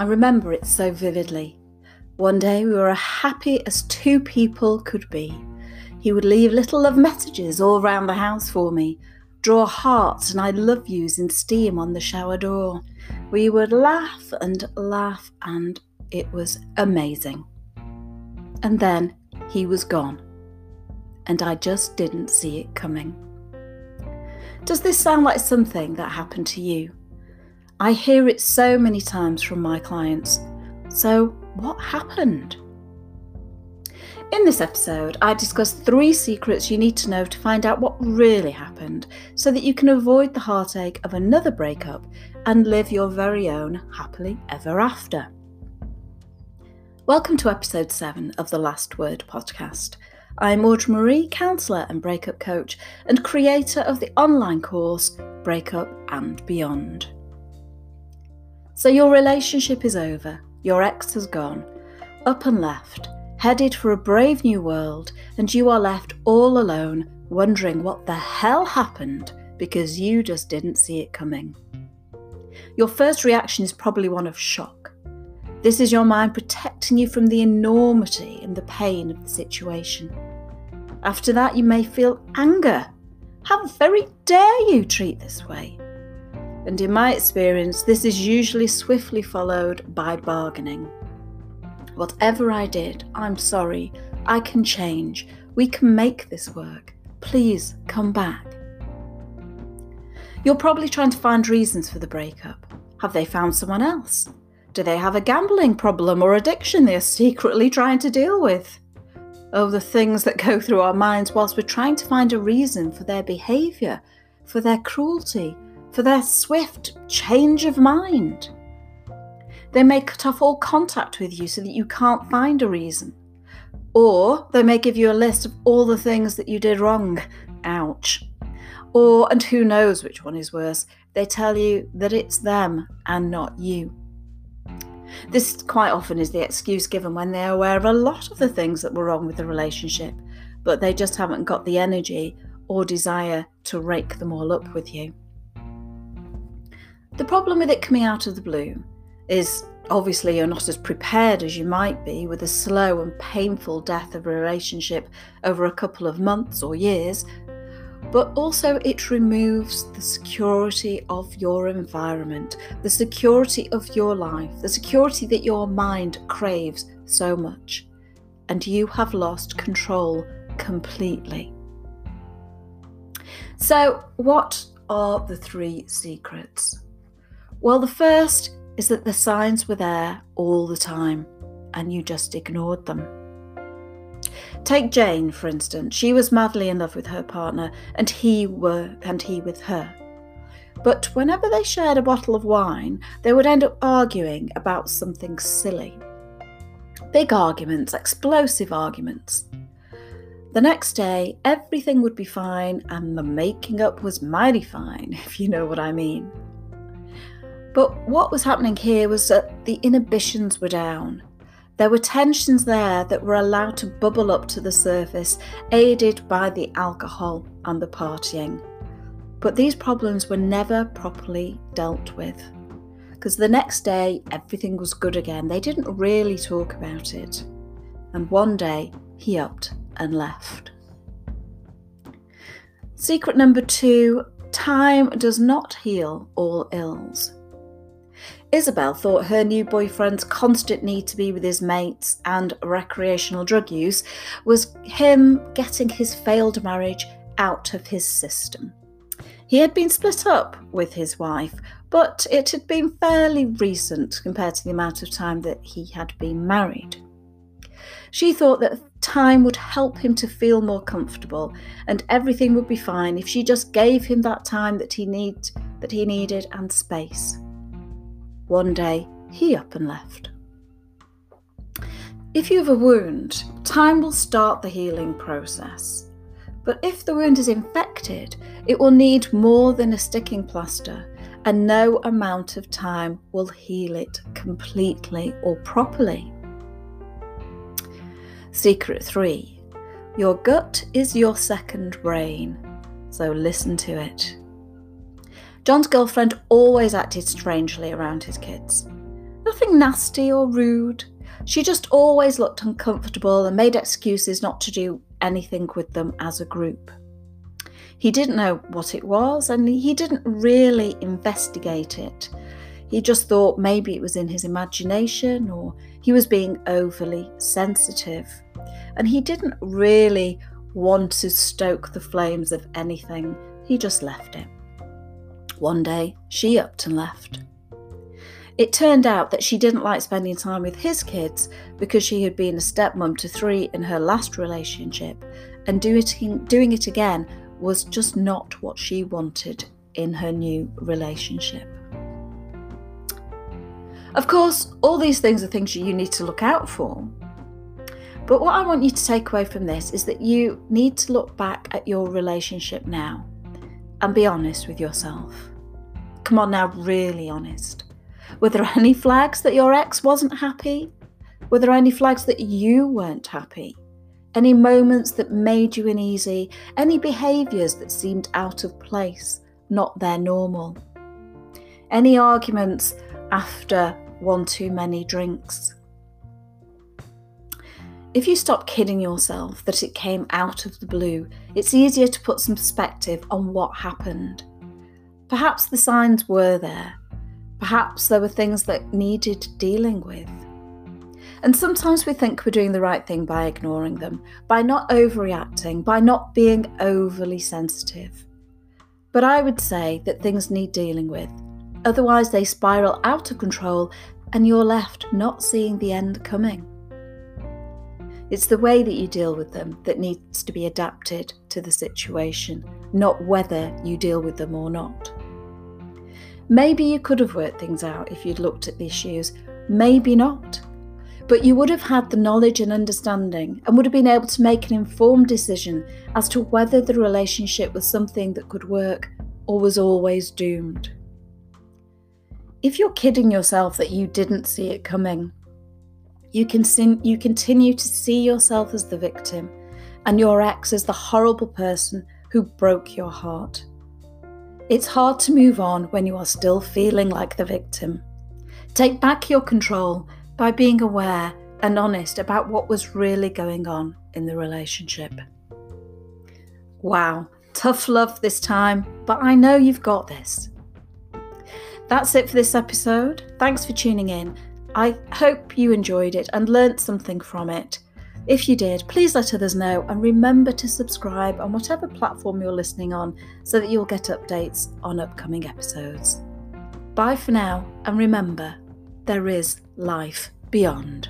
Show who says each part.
Speaker 1: I remember it so vividly. One day we were as happy as two people could be. He would leave little love messages all round the house for me, draw hearts and I love yous in steam on the shower door. We would laugh and laugh, and it was amazing. And then he was gone, and I just didn't see it coming. Does this sound like something that happened to you? I hear it so many times from my clients. So, what happened? In this episode, I discuss three secrets you need to know to find out what really happened so that you can avoid the heartache of another breakup and live your very own happily ever after. Welcome to episode 7 of the Last Word podcast. I'm Audra Maree, counsellor and breakup coach, and creator of the online course Breakup and Beyond. So, your relationship is over, your ex has gone, up and left headed for a brave new world, and you are left all alone, wondering what the hell happened because you just didn't see it coming. Your first reaction is probably one of shock. This is your mind protecting you from the enormity and the pain of the situation. After that, you may feel anger. How very dare you treat this way? And in my experience, this is usually swiftly followed by bargaining. Whatever I did, I'm sorry. I can change. We can make this work. Please come back. You're probably trying to find reasons for the breakup. Have they found someone else? Do they have a gambling problem or addiction they're secretly trying to deal with? Oh, the things that go through our minds whilst we're trying to find a reason for their behaviour, for their cruelty, for their swift change of mind. They may cut off all contact with you so that you can't find a reason. Or they may give you a list of all the things that you did wrong. Ouch. Or, and who knows which one is worse, they tell you that it's them and not you. This quite often is the excuse given when they're aware of a lot of the things that were wrong with the relationship, but they just haven't got the energy or desire to rake them all up with you. The problem with it coming out of the blue is obviously you're not as prepared as you might be with a slow and painful death of a relationship over a couple of months or years, but also it removes the security of your environment, the security of your life, the security that your mind craves so much, and you have lost control completely. So, what are the three secrets? Well, the first is that the signs were there all the time and you just ignored them. Take Jane, for instance. She was madly in love with her partner and he were and he with her. But whenever they shared a bottle of wine, they would end up arguing about something silly. Big arguments, explosive arguments. The next day, everything would be fine, and the making up was mighty fine, if you know what I mean. But what was happening here was that the inhibitions were down. There were tensions there that were allowed to bubble up to the surface, aided by the alcohol and the partying. But these problems were never properly dealt with. Because the next day, everything was good again. They didn't really talk about it. And one day, he upped and left. Secret number two time does not heal all ills. Isabel thought her new boyfriend's constant need to be with his mates and recreational drug use was him getting his failed marriage out of his system. He had been split up with his wife, but it had been fairly recent compared to the amount of time that he had been married. She thought that time would help him to feel more comfortable and everything would be fine if she just gave him that time that he need that he needed and space. One day, he up and left. If you have a wound, time will start the healing process. But if the wound is infected, it will need more than a sticking plaster, and no amount of time will heal it completely or properly. Secret 3 Your gut is your second brain, so listen to it. John's girlfriend always acted strangely around his kids. Nothing nasty or rude. She just always looked uncomfortable and made excuses not to do anything with them as a group. He didn't know what it was and he didn't really investigate it. He just thought maybe it was in his imagination or he was being overly sensitive. And he didn't really want to stoke the flames of anything, he just left it. One day, she upped and left. It turned out that she didn't like spending time with his kids because she had been a stepmom to three in her last relationship, and doing it again was just not what she wanted in her new relationship. Of course, all these things are things you need to look out for. But what I want you to take away from this is that you need to look back at your relationship now and be honest with yourself. Come on now, really honest. Were there any flags that your ex wasn't happy? Were there any flags that you weren't happy? Any moments that made you uneasy? Any behaviours that seemed out of place, not their normal? Any arguments after one too many drinks? If you stop kidding yourself that it came out of the blue, it's easier to put some perspective on what happened. Perhaps the signs were there. Perhaps there were things that needed dealing with. And sometimes we think we're doing the right thing by ignoring them, by not overreacting, by not being overly sensitive. But I would say that things need dealing with. Otherwise, they spiral out of control and you're left not seeing the end coming. It's the way that you deal with them that needs to be adapted to the situation, not whether you deal with them or not. Maybe you could have worked things out if you'd looked at the issues, maybe not. But you would have had the knowledge and understanding and would have been able to make an informed decision as to whether the relationship was something that could work or was always doomed. If you're kidding yourself that you didn't see it coming, you, can sin- you continue to see yourself as the victim and your ex as the horrible person who broke your heart. It's hard to move on when you are still feeling like the victim. Take back your control by being aware and honest about what was really going on in the relationship. Wow, tough love this time, but I know you've got this. That's it for this episode. Thanks for tuning in. I hope you enjoyed it and learnt something from it. If you did, please let others know and remember to subscribe on whatever platform you're listening on so that you'll get updates on upcoming episodes. Bye for now, and remember, there is life beyond.